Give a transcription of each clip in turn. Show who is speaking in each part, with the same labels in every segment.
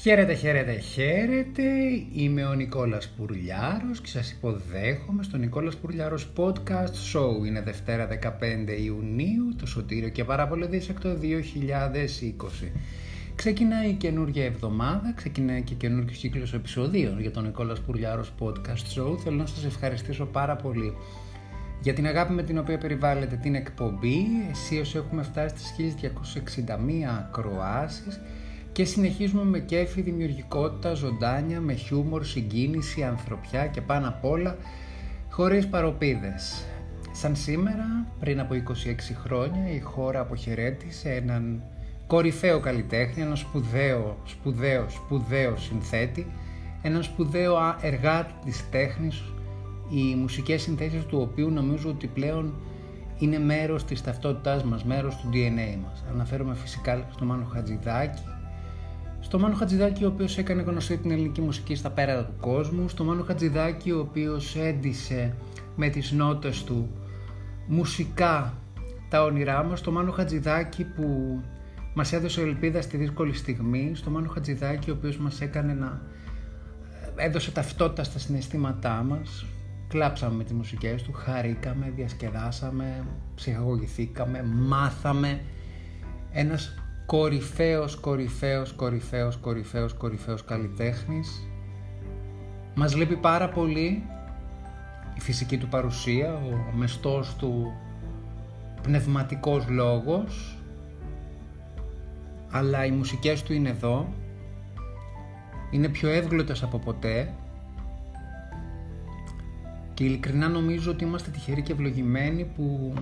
Speaker 1: Χαίρετε, χαίρετε, χαίρετε. Είμαι ο Νικόλας Πουρλιάρος και σας υποδέχομαι στο Νικόλας Πουρλιάρος Podcast Show. Είναι Δευτέρα 15 Ιουνίου, το σωτήριο και πάρα πολύ δίσεκτο 2020. Ξεκινάει η καινούργια εβδομάδα, ξεκινάει και καινούργιος κύκλος επεισοδίων για τον Νικόλας Πουρλιάρος Podcast Show. Θέλω να σας ευχαριστήσω πάρα πολύ για την αγάπη με την οποία περιβάλλετε την εκπομπή. Εσείς έχουμε φτάσει στις 1261 ακροάσεις και συνεχίζουμε με κέφι, δημιουργικότητα, ζωντάνια, με χιούμορ, συγκίνηση, ανθρωπιά και πάνω απ' όλα χωρίς παροπίδες. Σαν σήμερα, πριν από 26 χρόνια, η χώρα αποχαιρέτησε έναν κορυφαίο καλλιτέχνη, έναν σπουδαίο, σπουδαίο, σπουδαίο συνθέτη, έναν σπουδαίο εργάτη της τέχνης, οι μουσικές συνθέσεις του οποίου νομίζω ότι πλέον είναι μέρος της ταυτότητάς μας, μέρος του DNA μας. Αναφέρομαι φυσικά στο Μάνο Χατζηδάκη, στο Μάνο Χατζηδάκη ο οποίος έκανε γνωστή την ελληνική μουσική στα πέρα του κόσμου, στο Μάνο Χατζηδάκη ο οποίος έντισε με τις νότες του μουσικά τα όνειρά μας, στο Μάνο Χατζηδάκη που μας έδωσε ελπίδα στη δύσκολη στιγμή, στο Μάνο Χατζηδάκη ο οποίος μας έκανε να έδωσε ταυτότητα στα συναισθήματά μας, κλάψαμε με τις μουσικές του, χαρήκαμε, διασκεδάσαμε, ψυχαγωγηθήκαμε, μάθαμε. Ένας κορυφαίος, κορυφαίος, κορυφαίος, κορυφαίος, κορυφαίος καλλιτέχνης. Μας λείπει πάρα πολύ η φυσική του παρουσία, ο μεστός του πνευματικός λόγος, αλλά οι μουσικές του είναι εδώ, είναι πιο εύγλωτες από ποτέ. Και ειλικρινά νομίζω ότι είμαστε τυχεροί και ευλογημένοι που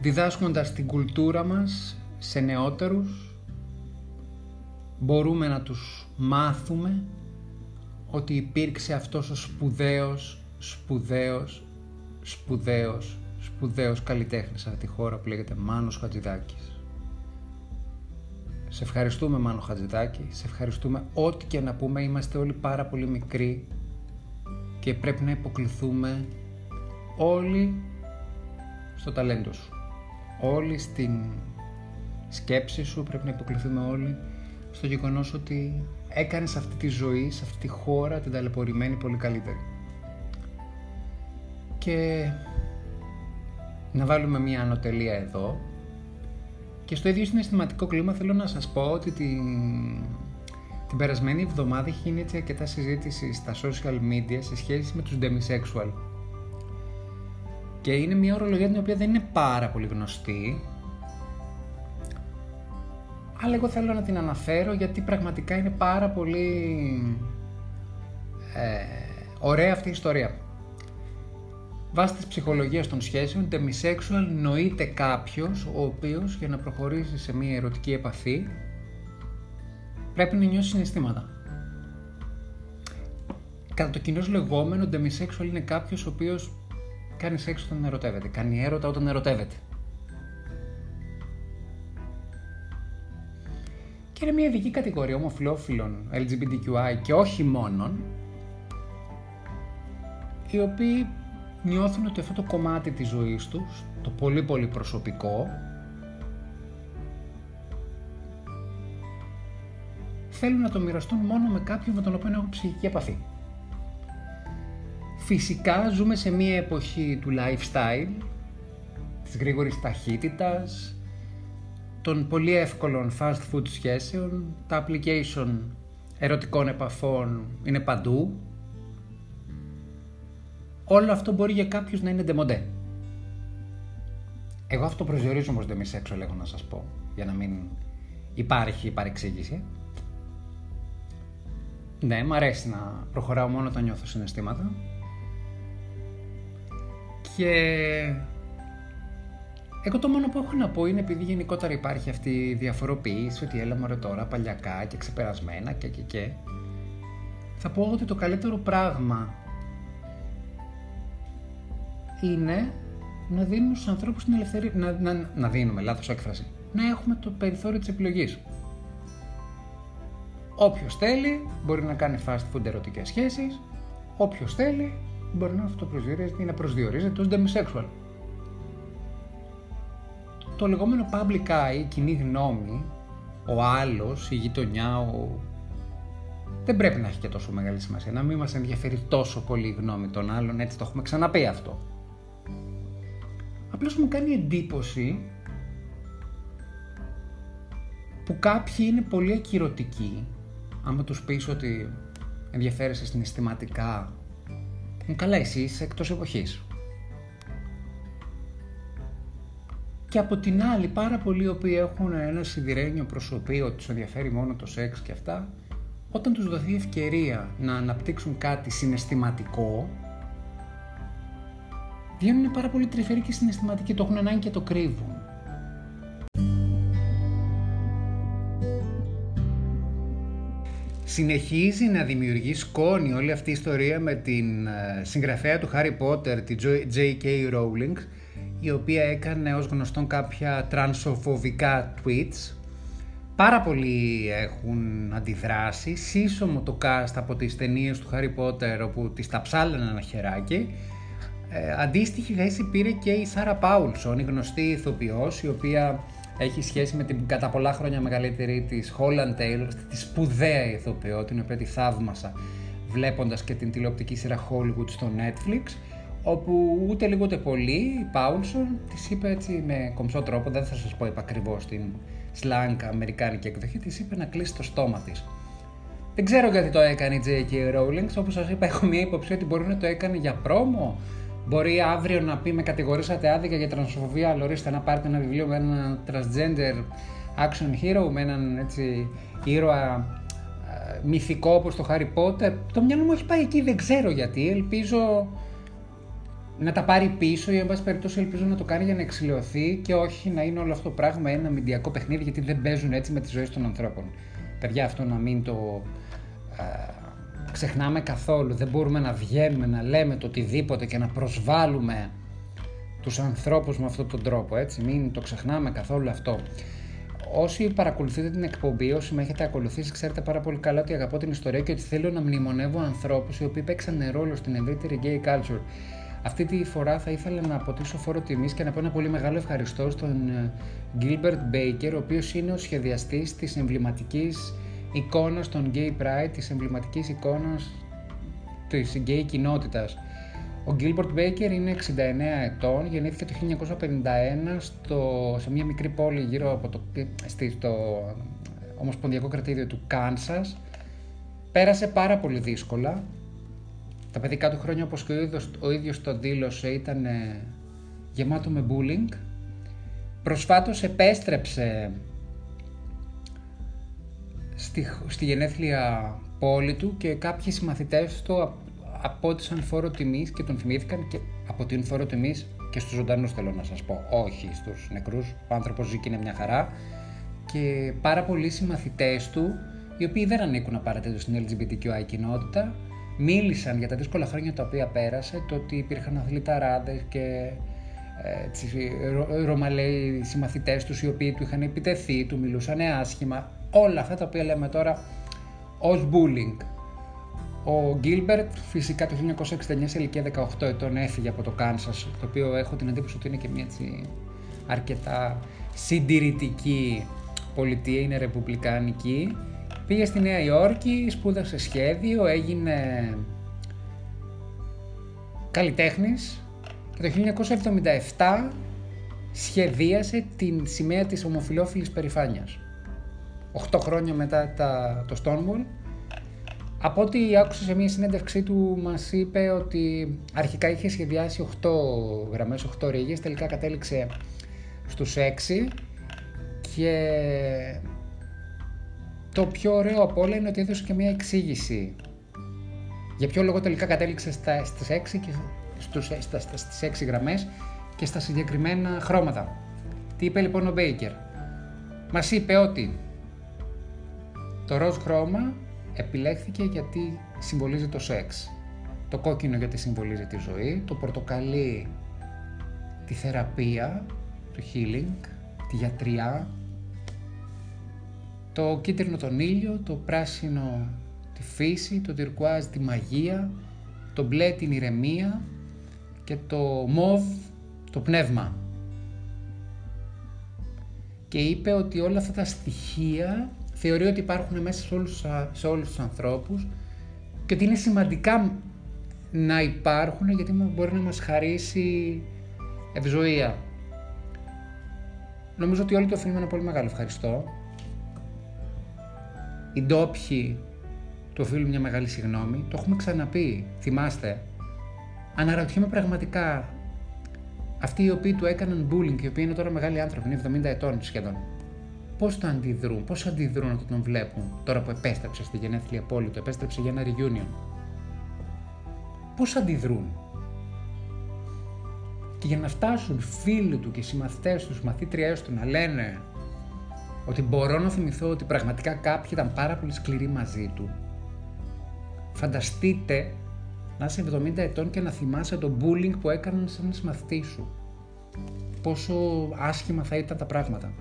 Speaker 1: διδάσκοντας την κουλτούρα μας σε νεότερους μπορούμε να τους μάθουμε ότι υπήρξε αυτός ο σπουδαίος, σπουδαίος, σπουδαίος, σπουδαίος καλλιτέχνης από τη χώρα που λέγεται Μάνος Χατζηδάκης. Σε ευχαριστούμε Μάνο Χατζηδάκη, σε ευχαριστούμε ό,τι και να πούμε, είμαστε όλοι πάρα πολύ μικροί και πρέπει να υποκληθούμε όλοι στο ταλέντο σου. Όλοι στην σκέψη σου, πρέπει να υποκληθούμε όλοι στο γεγονός ότι έκανες αυτή τη ζωή, σε αυτή τη χώρα, την ταλαιπωρημένη πολύ καλύτερη. Και να βάλουμε μια ανωτελεία εδώ και στο ίδιο συναισθηματικό κλίμα θέλω να σας πω ότι την, την περασμένη εβδομάδα έχει γίνει έτσι αρκετά συζήτηση στα social media σε σχέση με τους demisexual. Και είναι μια ορολογία την οποία δεν είναι πάρα πολύ γνωστή αλλά εγώ θέλω να την αναφέρω γιατί πραγματικά είναι πάρα πολύ ε, ωραία αυτή η ιστορία. Βάσει της ψυχολογίας των σχέσεων, demisexual νοείται κάποιος ο οποίος για να προχωρήσει σε μια ερωτική επαφή πρέπει να νιώσει συναισθήματα. Κατά το κοινός λεγόμενο, demisexual είναι κάποιος ο οποίος κάνει σεξ όταν ερωτεύεται, κάνει έρωτα όταν ερωτεύεται. Και είναι μια ειδική κατηγορία ομοφιλόφιλων LGBTQI και όχι μόνον οι οποίοι νιώθουν ότι αυτό το κομμάτι της ζωής τους, το πολύ πολύ προσωπικό, θέλουν να το μοιραστούν μόνο με κάποιον με τον οποίο έχουν ψυχική επαφή. Φυσικά ζούμε σε μια εποχή του lifestyle, της γρήγορης ταχύτητας, των πολύ εύκολων fast food σχέσεων, τα application ερωτικών επαφών είναι παντού. Όλο αυτό μπορεί για κάποιους να είναι ντεμοντέ. Εγώ αυτό προσδιορίζω όμως έξω λέγω να σας πω, για να μην υπάρχει παρεξήγηση. Ναι, μου αρέσει να προχωράω μόνο όταν νιώθω συναισθήματα. Και εγώ το μόνο που έχω να πω είναι επειδή γενικότερα υπάρχει αυτή η διαφοροποίηση ότι έλα μωρέ τώρα παλιακά και ξεπερασμένα και και και θα πω ότι το καλύτερο πράγμα είναι να δίνουμε στους ανθρώπους την ελευθερία, να, να, να δίνουμε, λάθος έκφραση, να έχουμε το περιθώριο της επιλογής. Όποιος θέλει μπορεί να κάνει fast food ερωτικές σχέσεις, όποιος θέλει μπορεί να αυτοπροσδιορίζεται ή να προσδιορίζεται ως demisexual το λεγόμενο public eye, η κοινή γνώμη, ο άλλος, η γειτονιά, ο δεν πρέπει να έχει και τόσο μεγάλη σημασία, να μην μας ενδιαφέρει τόσο πολύ η γνώμη των άλλων, έτσι το έχουμε ξαναπεί αυτό. Απλώς μου κάνει εντύπωση που κάποιοι είναι πολύ ακυρωτικοί, άμα τους πεις ότι ενδιαφέρεσαι συναισθηματικά, καλά εσύ είσαι εκτός εποχής. Και από την άλλη, πάρα πολλοί οι οποίοι έχουν ένα σιδηρένιο προσωπείο ότι τους ενδιαφέρει μόνο το σεξ και αυτά, όταν τους δοθεί ευκαιρία να αναπτύξουν κάτι συναισθηματικό, βγαίνουν πάρα πολύ τρυφεροί και συναισθηματικοί, το έχουν ανάγκη και το κρύβουν. Συνεχίζει να δημιουργεί σκόνη όλη αυτή η ιστορία με την ε, συγγραφέα του Harry Potter, τη J.K. Rowling, η οποία έκανε ως γνωστόν κάποια τρανσοφοβικά tweets. Πάρα πολλοί έχουν αντιδράσει, σύσσωμο το cast από τις ταινίες του Harry Potter όπου τις τα ψάλανε ένα χεράκι. Ε, αντίστοιχη θέση πήρε και η Σάρα Πάουλσον, η γνωστή ηθοποιός, η οποία έχει σχέση με την κατά πολλά χρόνια μεγαλύτερη της Holland Taylor, τη σπουδαία ηθοποιό, την οποία τη θαύμασα βλέποντας και την τηλεοπτική σειρά Hollywood στο Netflix όπου ούτε λίγο ούτε πολύ η Πάουλσον της είπε έτσι με κομψό τρόπο, δεν θα σας πω ακριβώ την slang αμερικάνικη εκδοχή, της είπε να κλείσει το στόμα της. Δεν ξέρω γιατί το έκανε η J.K. Rowling, όπως σας είπα έχω μια υποψία ότι μπορεί να το έκανε για πρόμο, μπορεί αύριο να πει με κατηγορήσατε άδικα για τρανσφοβία, αλλά ορίστε να πάρετε ένα βιβλίο με έναν transgender action hero, με έναν έτσι ήρωα ε, μυθικό όπως το Harry Potter. Το μυαλό μου έχει πάει εκεί, δεν ξέρω γιατί, ελπίζω να τα πάρει πίσω ή εν πάση περιπτώσει ελπίζω να το κάνει για να εξηλαιωθεί και όχι να είναι όλο αυτό το πράγμα ένα μηντιακό παιχνίδι γιατί δεν παίζουν έτσι με τις ζωές των ανθρώπων. Παιδιά αυτό να μην το ξεχνάμε καθόλου. Δεν μπορούμε να βγαίνουμε να λέμε το οτιδήποτε και να προσβάλλουμε τους ανθρώπους με αυτόν τον τρόπο έτσι. Μην το ξεχνάμε καθόλου αυτό. Όσοι παρακολουθείτε την εκπομπή, όσοι με έχετε ακολουθήσει, ξέρετε πάρα πολύ καλά ότι αγαπώ την ιστορία και ότι θέλω να μνημονεύω ανθρώπους οι οποίοι παίξαν ρόλο στην ευρύτερη gay culture. Αυτή τη φορά θα ήθελα να αποτύσω φόρο τιμής και να πω ένα πολύ μεγάλο ευχαριστώ στον ε, Gilbert Baker, ο οποίος είναι ο σχεδιαστής της εμβληματικής εικόνας των Gay Pride, της εμβληματικής εικόνας της gay κοινότητας. Ο Gilbert Baker είναι 69 ετών, γεννήθηκε το 1951 στο, σε μια μικρή πόλη γύρω από το, στο Ομοσπονδιακό Κρατήδιο του Κάνσας. Πέρασε πάρα πολύ δύσκολα, τα παιδικά του χρόνια, όπως και ο ίδιος, ο ίδιος το δήλωσε, ήταν γεμάτο με bullying. Προσφάτως επέστρεψε στη, στη γενέθλια πόλη του και κάποιοι συμμαθητές του απότισαν φόρο τιμής και τον θυμήθηκαν και αποτείνουν φόρο τιμής και στους ζωντανούς θέλω να σας πω, όχι στους νεκρούς, ο άνθρωπος ζει και είναι μια χαρά. Και πάρα πολλοί συμμαθητές του οι οποίοι δεν ανήκουν απαραίτητα στην LGBTQI κοινότητα μίλησαν για τα δύσκολα χρόνια τα οποία πέρασε, το ότι υπήρχαν αθληταράδες και ε, ρωμαλαίοι συμμαθητές τους οι οποίοι του είχαν επιτεθεί, του μιλούσαν άσχημα, όλα αυτά τα οποία λέμε τώρα ως bullying. Ο Γκίλμπερτ φυσικά το 1969 σε ηλικία 18 ετών έφυγε από το Κάνσας, το οποίο έχω την εντύπωση ότι είναι και μια έτσι αρκετά συντηρητική πολιτεία, είναι ρεπουμπλικανική Πήγε στη Νέα Υόρκη, σπούδασε σχέδιο, έγινε καλλιτέχνης και το 1977 σχεδίασε την σημαία της ομοφιλόφιλης περηφάνειας. 8 χρόνια μετά τα, το Stonewall. Από ό,τι άκουσα σε μια συνέντευξή του μας είπε ότι αρχικά είχε σχεδιάσει 8 γραμμές, 8 ρίγες, τελικά κατέληξε στους 6 και το πιο ωραίο από όλα είναι ότι έδωσε και μια εξήγηση. Για ποιο λόγο τελικά κατέληξε στα, στις 6 και στους, στα, στα, στις 6 γραμμές και στα συγκεκριμένα χρώματα. Τι είπε λοιπόν ο Μπέικερ; Μας είπε ότι το ροζ χρώμα επιλέχθηκε γιατί συμβολίζει το σεξ. Το κόκκινο γιατί συμβολίζει τη ζωή. Το πορτοκαλί τη θεραπεία, το healing, τη γιατριά, το κίτρινο τον ήλιο, το πράσινο τη φύση, το τυρκουάζ τη μαγεία, το μπλε την ηρεμία και το μοβ το πνεύμα. Και είπε ότι όλα αυτά τα στοιχεία θεωρεί ότι υπάρχουν μέσα σε όλους, σε όλους τους ανθρώπους και ότι είναι σημαντικά να υπάρχουν γιατί μπορεί να μας χαρίσει ευζοία. Νομίζω ότι όλοι το οφείλουμε ένα πολύ μεγάλο ευχαριστώ. Οι ντόπιοι του οφείλουν μια μεγάλη συγγνώμη. Το έχουμε ξαναπεί, θυμάστε. Αναρωτιέμαι πραγματικά αυτοί οι οποίοι του έκαναν bullying, οι οποίοι είναι τώρα μεγάλοι άνθρωποι, είναι 70 ετών σχεδόν, πώς το αντιδρούν, πώς αντιδρούν όταν τον βλέπουν τώρα που επέστρεψε στη γενέθλια πόλη του, επέστρεψε για ένα reunion. Πώς αντιδρούν; Και για να φτάσουν φίλοι του και συμμαθητές τους, μαθήτριέ του να λένε ότι μπορώ να θυμηθώ ότι πραγματικά κάποιοι ήταν πάρα πολύ σκληροί μαζί του. Φανταστείτε να είσαι 70 ετών και να θυμάσαι το bullying που έκαναν σε έναν μαθητή σου. Πόσο άσχημα θα ήταν τα πράγματα.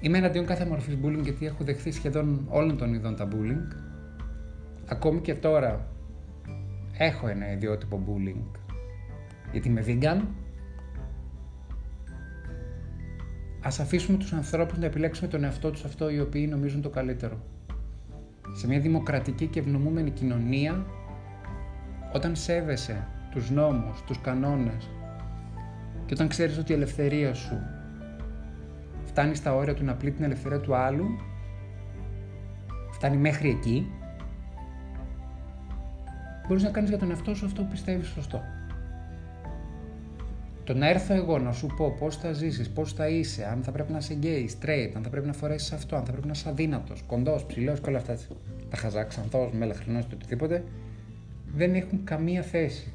Speaker 1: Είμαι εναντίον κάθε μορφής bullying γιατί έχω δεχθεί σχεδόν όλων των ειδών τα bullying. Ακόμη και τώρα έχω ένα ιδιότυπο bullying γιατί είμαι vegan. Ας αφήσουμε τους ανθρώπους να επιλέξουν τον εαυτό τους αυτό οι οποίοι νομίζουν το καλύτερο σε μια δημοκρατική και ευνομούμενη κοινωνία, όταν σέβεσαι τους νόμους, τους κανόνες και όταν ξέρεις ότι η ελευθερία σου φτάνει στα όρια του να πλήττει την ελευθερία του άλλου, φτάνει μέχρι εκεί, μπορείς να κάνεις για τον εαυτό σου αυτό που πιστεύεις σωστό. Το να έρθω εγώ να σου πω πώς θα ζήσεις, πώς θα είσαι, αν θα πρέπει να είσαι gay, straight, αν θα πρέπει να φορέσεις αυτό, αν θα πρέπει να είσαι αδύνατος, κοντός, ψηλός και όλα αυτά. Τα χαζά, ξανθός, μέλαχρινό και οτιδήποτε, δεν έχουν καμία θέση.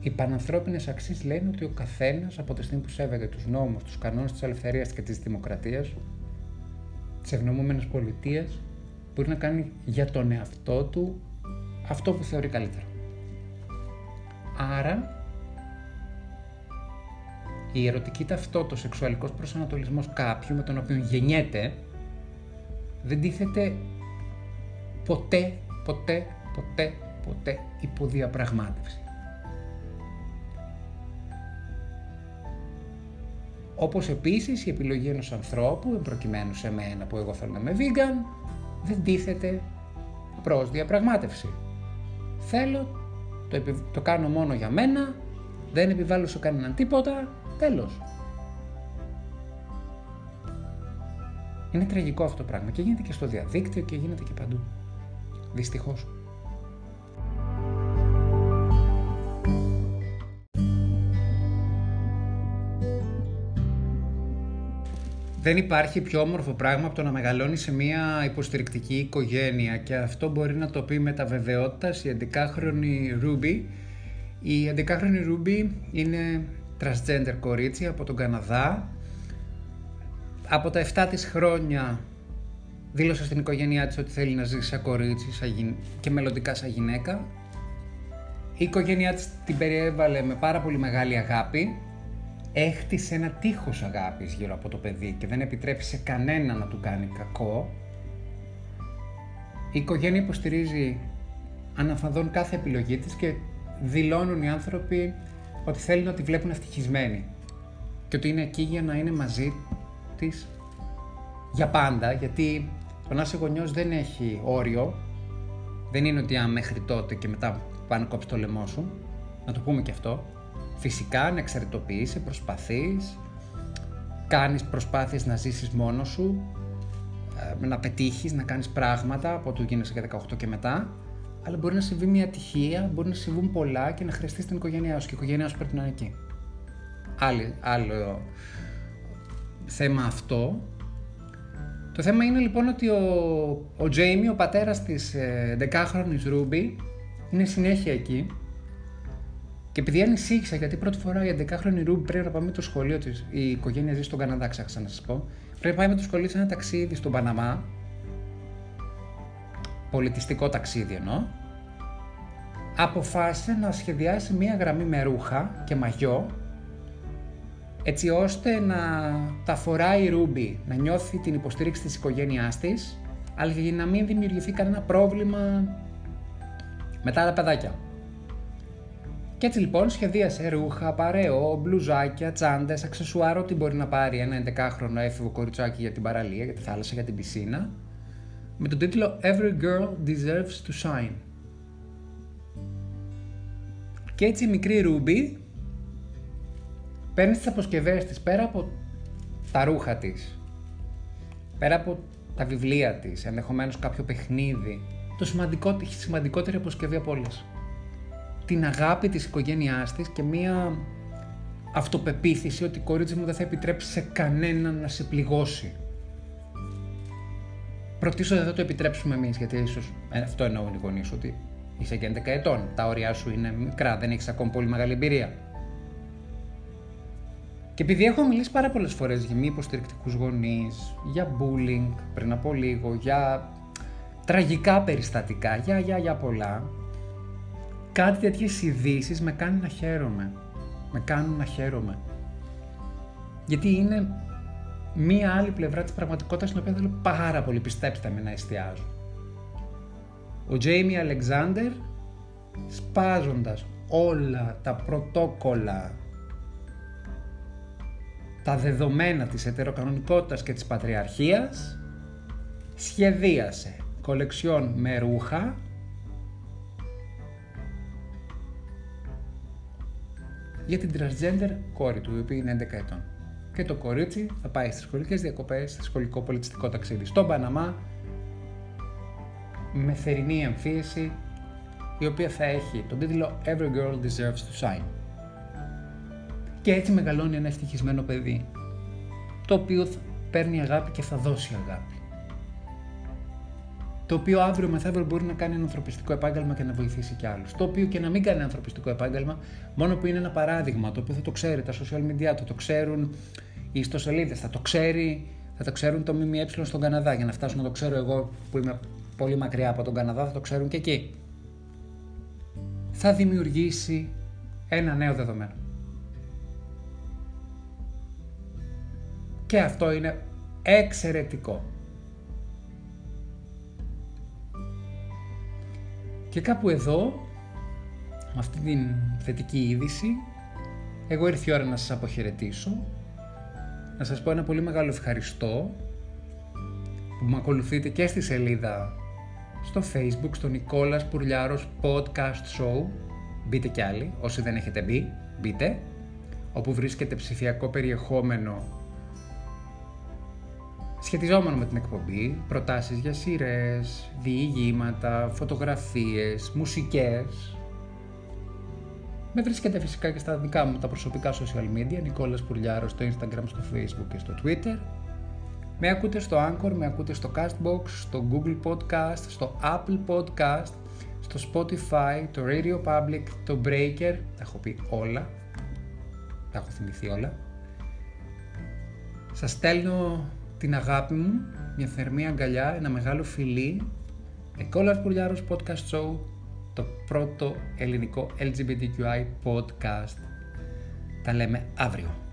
Speaker 1: Οι πανανθρώπινες αξίες λένε ότι ο καθένας από τη στιγμή που σέβεται τους νόμους, τους κανόνες της ελευθερίας και της δημοκρατίας, τι ευνομούμενε πολιτείε, μπορεί να κάνει για τον εαυτό του αυτό που θεωρεί καλύτερο. Άρα η ερωτική ταυτότητα, ο σεξουαλικός προσανατολισμός κάποιου με τον οποίο γεννιέται δεν τίθεται ποτέ, ποτέ, ποτέ, ποτέ υποδιαπραγμάτευση. Όπως επίσης η επιλογή ενός ανθρώπου, προκειμένου σε μένα που εγώ θέλω να είμαι vegan, δεν τίθεται προς διαπραγμάτευση. Θέλω, το, το κάνω μόνο για μένα, δεν επιβάλλω σε κανέναν τίποτα, Τέλος. Είναι τραγικό αυτό το πράγμα και γίνεται και στο διαδίκτυο και γίνεται και παντού. Δυστυχώς. Δεν υπάρχει πιο όμορφο πράγμα από το να μεγαλώνει σε μια υποστηρικτική οικογένεια και αυτό μπορεί να το πει με τα βεβαιότητας η 11χρονη Ruby. Η 11χρονη Ruby είναι transgender κορίτσι από τον Καναδά. Από τα 7 της χρόνια δήλωσε στην οικογένειά της ότι θέλει να ζήσει σαν κορίτσι σαν και μελλοντικά σαν γυναίκα. Η οικογένειά της την περιέβαλε με πάρα πολύ μεγάλη αγάπη. Έχτισε ένα τείχος αγάπης γύρω από το παιδί και δεν επιτρέπει σε κανένα να του κάνει κακό. Η οικογένεια υποστηρίζει αναφαδόν κάθε επιλογή της και δηλώνουν οι άνθρωποι ότι θέλουν να τη βλέπουν ευτυχισμένη. Και ότι είναι εκεί για να είναι μαζί της για πάντα, γιατί το να είσαι γονιός δεν έχει όριο, δεν είναι ότι αν μέχρι τότε και μετά πάνε κόψεις το λαιμό σου, να το πούμε και αυτό. Φυσικά να εξαρτητοποιείσαι, προσπαθείς, κάνεις προσπάθειες να ζήσεις μόνος σου, ε, να πετύχεις, να κάνεις πράγματα από το γίνεσαι για 18 και μετά, αλλά μπορεί να συμβεί μια ατυχία, μπορεί να συμβούν πολλά και να χρειαστείς την οικογένειά σου και η οικογένειά σου πρέπει να είναι εκεί. Άλλη, άλλο θέμα αυτό. Το θέμα είναι λοιπόν ότι ο, ο Τζέιμι, ο πατέρας της 10χρονης ε, Ρούμπι, είναι συνέχεια εκεί και επειδή ανησύχησα, γιατί πρώτη φορά η 11χρονη Ρούμπι πρέπει να πάμε με το σχολείο της, η οικογένεια ζει στον Καναδά, ξέχασα να σας πω. Πρέπει να πάει με το σχολείο σε ένα ταξίδι στον Παναμά πολιτιστικό ταξίδι εννοώ, αποφάσισε να σχεδιάσει μία γραμμή με ρούχα και μαγιό έτσι ώστε να τα φοράει η Ρούμπι, να νιώθει την υποστήριξη της οικογένειάς της, αλλά για να μην δημιουργηθεί κανένα πρόβλημα με τα άλλα παιδάκια. Και έτσι λοιπόν σχεδίασε ρούχα, παρεό, μπλουζάκια, τσάντες, αξεσουάρ, ό,τι μπορεί να πάρει ένα 11χρονο έφηβο κοριτσάκι για την παραλία, για τη θάλασσα, για την πισίνα, με τον τίτλο Every Girl Deserves to Shine. Και έτσι η μικρή Ρούμπι παίρνει τις αποσκευές της πέρα από τα ρούχα της, πέρα από τα βιβλία της, ενδεχομένως κάποιο παιχνίδι, το σημαντικό, σημαντικότερη αποσκευή από όλες. Την αγάπη της οικογένειάς της και μία αυτοπεποίθηση ότι η κορίτσι μου δεν θα επιτρέψει σε κανέναν να σε πληγώσει. Προτίσω δεν θα το επιτρέψουμε εμείς, γιατί ίσως ε, αυτό εννοούν οι γονείς, ότι είσαι και 11 ετών, τα όρια σου είναι μικρά, δεν έχεις ακόμη πολύ μεγάλη εμπειρία. Και επειδή έχω μιλήσει πάρα πολλές φορές για μη υποστηρικτικούς γονείς, για bullying πριν από λίγο, για τραγικά περιστατικά, για, για, για πολλά, κάτι τέτοιες ειδήσεις με κάνει να χαίρομαι. Με κάνουν να χαίρομαι. Γιατί είναι μία άλλη πλευρά της πραγματικότητας στην οποία θέλω πάρα πολύ, πιστέψτε με, να εστιάζω. Ο Τζέιμι Αλεξάνδερ σπάζοντας όλα τα πρωτόκολλα τα δεδομένα της ετεροκανονικότητας και της πατριαρχίας, σχεδίασε κολεξιόν με ρούχα για την transgender κόρη του, η οποία είναι 11 ετών. Και το κορίτσι θα πάει στις σχολικές διακοπές, στο σχολικό πολιτιστικό ταξίδι στον Παναμά, με θερινή εμφύηση, η οποία θα έχει τον τίτλο Every Girl Deserves to Shine. Και έτσι μεγαλώνει ένα ευτυχισμένο παιδί, το οποίο παίρνει αγάπη και θα δώσει αγάπη. Το οποίο αύριο μεθαύριο μπορεί να κάνει ένα ανθρωπιστικό επάγγελμα και να βοηθήσει κι άλλους. Το οποίο και να μην κάνει ένα ανθρωπιστικό επάγγελμα, μόνο που είναι ένα παράδειγμα, το οποίο θα το ξέρει τα social media, θα το ξέρουν οι ιστοσελίδες, θα το ξέρει, θα το ξέρουν το ΜΜΕ στον Καναδά. Για να φτάσουν να το ξέρω εγώ που είμαι πολύ μακριά από τον Καναδά, θα το ξέρουν και εκεί. Θα δημιουργήσει ένα νέο δεδομένο. Και αυτό είναι εξαιρετικό. Και κάπου εδώ, με αυτή την θετική είδηση, εγώ ήρθε η ώρα να σας αποχαιρετήσω, να σας πω ένα πολύ μεγάλο ευχαριστώ που με ακολουθείτε και στη σελίδα στο facebook, στο Νικόλας Πουρλιάρος Podcast Show, μπείτε κι άλλοι, όσοι δεν έχετε μπει, μπείτε, όπου βρίσκεται ψηφιακό περιεχόμενο σχετιζόμενο με την εκπομπή, προτάσεις για σειρές, διηγήματα, φωτογραφίες, μουσικές. Με βρίσκεται φυσικά και στα δικά μου τα προσωπικά social media, Νικόλας Πουρλιάρος στο Instagram, στο Facebook και στο Twitter. Με ακούτε στο Anchor, με ακούτε στο Castbox, στο Google Podcast, στο Apple Podcast, στο Spotify, το Radio Public, το Breaker, τα έχω πει όλα, τα έχω θυμηθεί όλα. Σας στέλνω την αγάπη μου, μια θερμή αγκαλιά, ένα μεγάλο φιλί. Εκόλας Πουλιάρος Podcast Show, το πρώτο ελληνικό LGBTQI podcast. Τα λέμε αύριο.